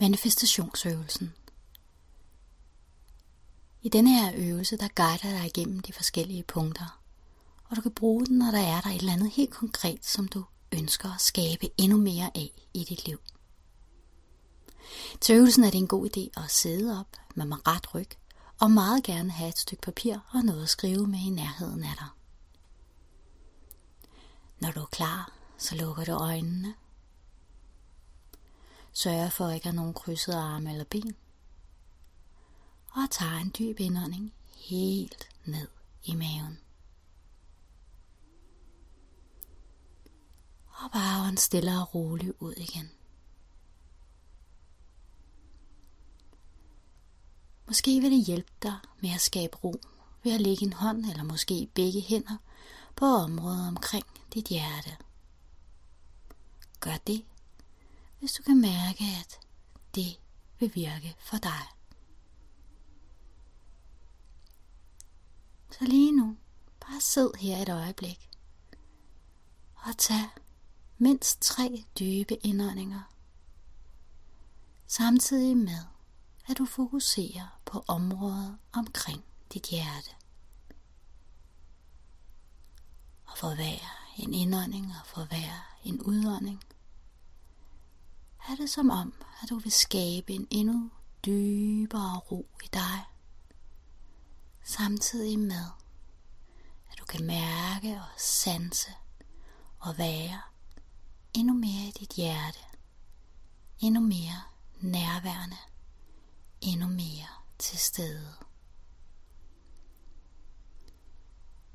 Manifestationsøvelsen. I denne her øvelse, der guider dig igennem de forskellige punkter, og du kan bruge den, når der er der et eller andet helt konkret, som du ønsker at skabe endnu mere af i dit liv. Til øvelsen er det en god idé at sidde op med mig ret ryg, og meget gerne have et stykke papir og noget at skrive med i nærheden af dig. Når du er klar, så lukker du øjnene Sørg for at ikke have nogen krydsede arme eller ben. Og tager en dyb indånding helt ned i maven. Og bare en stille og rolig ud igen. Måske vil det hjælpe dig med at skabe ro ved at lægge en hånd eller måske begge hænder på området omkring dit hjerte. Gør det hvis du kan mærke, at det vil virke for dig. Så lige nu, bare sid her et øjeblik og tag mindst tre dybe indåndinger, samtidig med, at du fokuserer på området omkring dit hjerte. Og for hver en indånding og for hver en udånding, er det som om, at du vil skabe en endnu dybere ro i dig. Samtidig med, at du kan mærke og sanse og være endnu mere i dit hjerte, endnu mere nærværende, endnu mere til stede.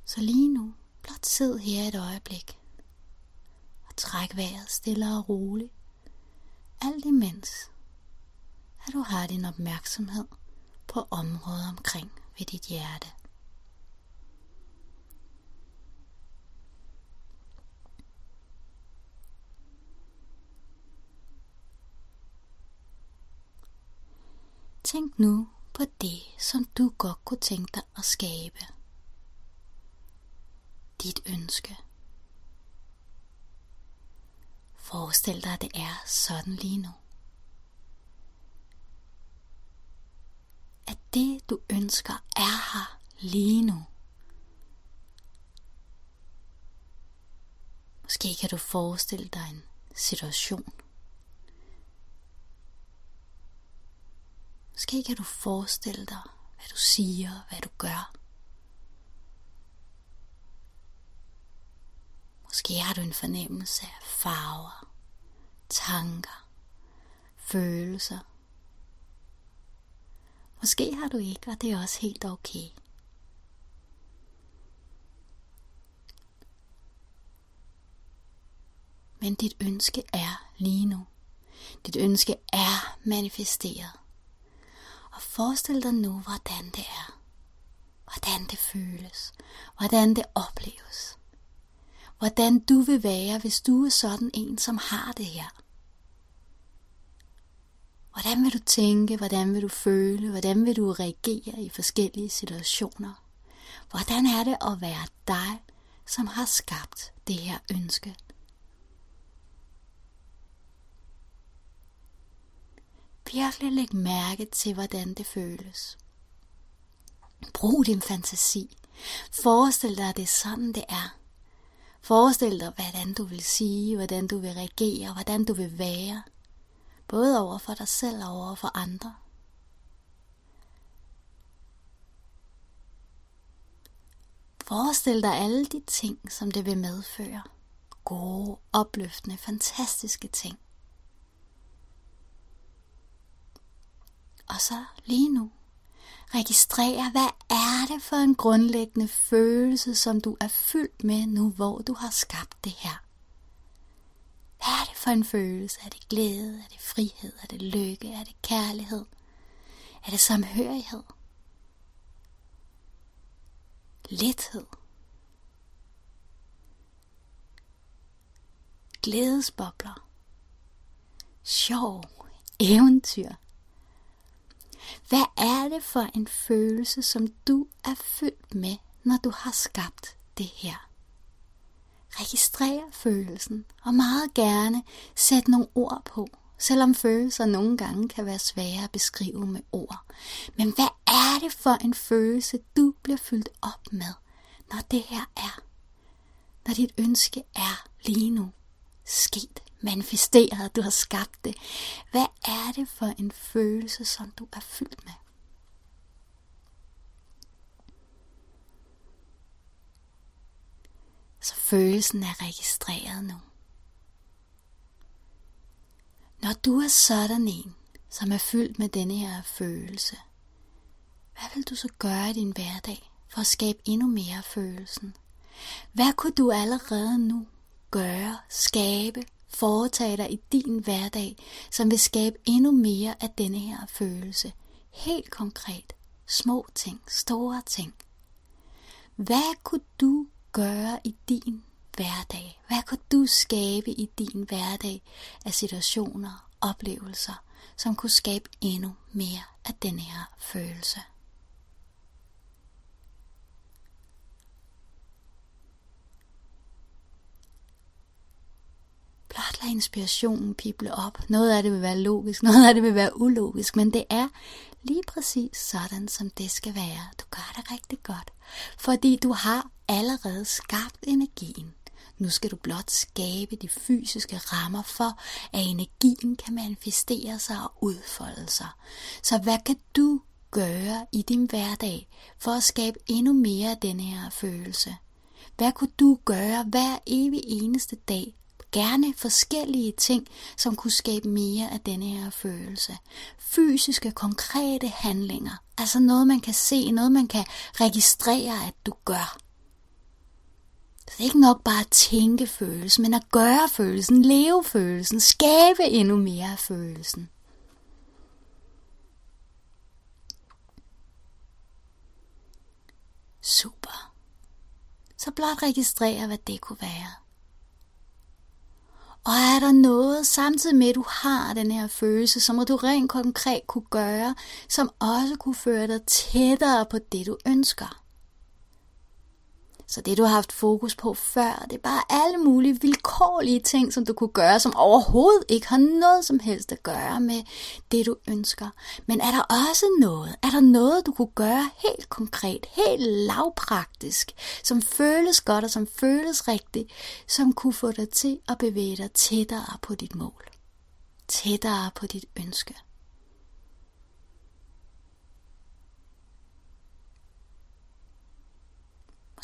Så lige nu, blot sid her et øjeblik og træk vejret stille og roligt alt imens, at du har din opmærksomhed på området omkring ved dit hjerte. Tænk nu på det, som du godt kunne tænke dig at skabe. Dit ønske. Forestil dig, at det er sådan lige nu. At det, du ønsker, er her lige nu. Måske kan du forestille dig en situation. Måske kan du forestille dig, hvad du siger, hvad du gør. Måske har du en fornemmelse af farver, tanker, følelser. Måske har du ikke, og det er også helt okay. Men dit ønske er lige nu. Dit ønske er manifesteret. Og forestil dig nu, hvordan det er. Hvordan det føles. Hvordan det opleves hvordan du vil være, hvis du er sådan en, som har det her. Hvordan vil du tænke, hvordan vil du føle, hvordan vil du reagere i forskellige situationer? Hvordan er det at være dig, som har skabt det her ønske? Virkelig læg mærke til, hvordan det føles. Brug din fantasi. Forestil dig, at det er sådan, det er. Forestil dig, hvordan du vil sige, hvordan du vil reagere, hvordan du vil være. Både over for dig selv og over for andre. Forestil dig alle de ting, som det vil medføre. Gode, opløftende, fantastiske ting. Og så lige nu, Registrere, hvad er det for en grundlæggende følelse, som du er fyldt med nu, hvor du har skabt det her. Hvad er det for en følelse? Er det glæde? Er det frihed? Er det lykke? Er det kærlighed? Er det samhørighed? Lethed? Glædesbobler? Sjov? Eventyr? Hvad er det for en følelse, som du er fyldt med, når du har skabt det her? Registrer følelsen, og meget gerne sæt nogle ord på, selvom følelser nogle gange kan være svære at beskrive med ord. Men hvad er det for en følelse, du bliver fyldt op med, når det her er? Når dit ønske er lige nu sket, manifesteret, du har skabt det. Hvad er det for en følelse, som du er fyldt med? Så følelsen er registreret nu. Når du er sådan en, som er fyldt med denne her følelse, hvad vil du så gøre i din hverdag for at skabe endnu mere følelsen? Hvad kunne du allerede nu gøre, skabe, foretage dig i din hverdag, som vil skabe endnu mere af denne her følelse? Helt konkret. Små ting, store ting. Hvad kunne du gøre i din hverdag? Hvad kan du skabe i din hverdag af situationer, oplevelser, som kunne skabe endnu mere af denne her følelse? Blot inspirationen pible op. Noget af det vil være logisk, noget af det vil være ulogisk, men det er lige præcis sådan, som det skal være. Du gør det rigtig godt, fordi du har allerede skabt energien. Nu skal du blot skabe de fysiske rammer for, at energien kan manifestere sig og udfolde sig. Så hvad kan du gøre i din hverdag for at skabe endnu mere af denne her følelse? Hvad kunne du gøre hver evig eneste dag gerne forskellige ting, som kunne skabe mere af denne her følelse. Fysiske, konkrete handlinger. Altså noget, man kan se, noget, man kan registrere, at du gør. Så det er ikke nok bare at tænke følelsen, men at gøre følelsen, leve følelsen, skabe endnu mere af følelsen. Super. Så blot registrere, hvad det kunne være. Og er der noget, samtidig med at du har den her følelse, som du rent konkret kunne gøre, som også kunne føre dig tættere på det, du ønsker? Så det, du har haft fokus på før, det er bare alle mulige vilkårlige ting, som du kunne gøre, som overhovedet ikke har noget som helst at gøre med det, du ønsker. Men er der også noget, er der noget, du kunne gøre helt konkret, helt lavpraktisk, som føles godt og som føles rigtigt, som kunne få dig til at bevæge dig tættere på dit mål, tættere på dit ønske?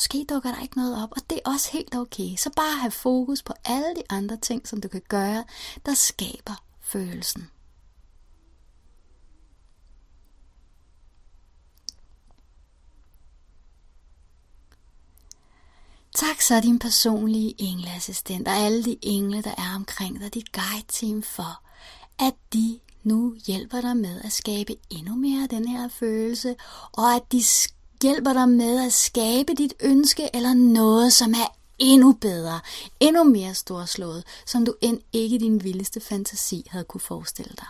Måske dukker der ikke noget op, og det er også helt okay. Så bare have fokus på alle de andre ting, som du kan gøre, der skaber følelsen. Tak så din personlige engleassistent og alle de engle, der er omkring dig, dit guide-team for, at de nu hjælper dig med at skabe endnu mere af den her følelse, og at de hjælper dig med at skabe dit ønske eller noget, som er endnu bedre, endnu mere storslået, som du end ikke i din vildeste fantasi havde kunne forestille dig.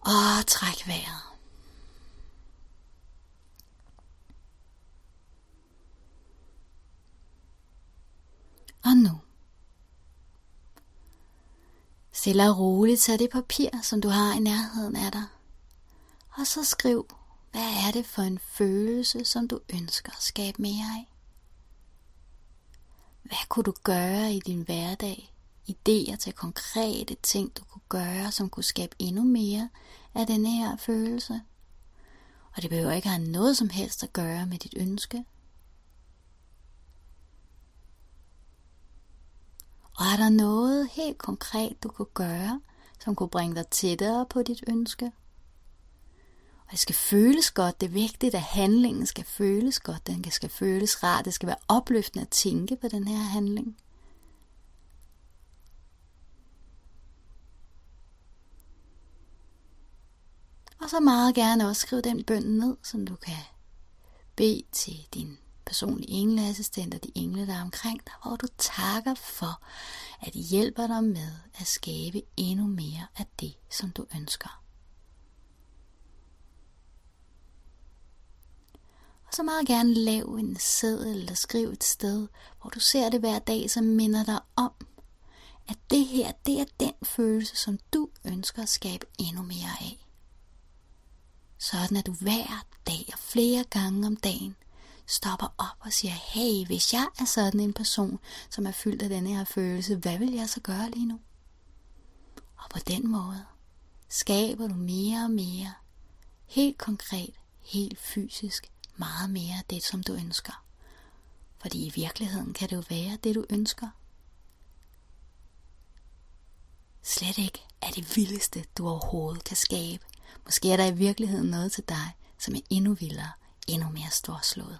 Og træk vejret. Og nu. Stille og roligt tag det papir, som du har i nærheden af dig. Og så skriv, hvad er det for en følelse, som du ønsker at skabe mere af? Hvad kunne du gøre i din hverdag? Ideer til konkrete ting, du kunne gøre, som kunne skabe endnu mere af den her følelse. Og det behøver ikke have noget som helst at gøre med dit ønske. Og er der noget helt konkret, du kunne gøre, som kunne bringe dig tættere på dit ønske? Og det skal føles godt. Det er vigtigt, at handlingen skal føles godt. Den skal føles rart. Det skal være opløftende at tænke på den her handling. Og så meget gerne også skrive den bøn ned, som du kan bede til din personlige engleassistent og de engle, der er omkring dig, hvor du takker for, at de hjælper dig med at skabe endnu mere af det, som du ønsker. Og så meget gerne lav en seddel eller skriv et sted, hvor du ser det hver dag, som minder dig om, at det her, det er den følelse, som du ønsker at skabe endnu mere af. Sådan at du hver dag og flere gange om dagen stopper op og siger, hey, hvis jeg er sådan en person, som er fyldt af denne her følelse, hvad vil jeg så gøre lige nu? Og på den måde skaber du mere og mere, helt konkret, helt fysisk, meget mere det, som du ønsker. Fordi i virkeligheden kan det jo være det, du ønsker. Slet ikke er det vildeste, du overhovedet kan skabe. Måske er der i virkeligheden noget til dig, som er endnu vildere, endnu mere storslået.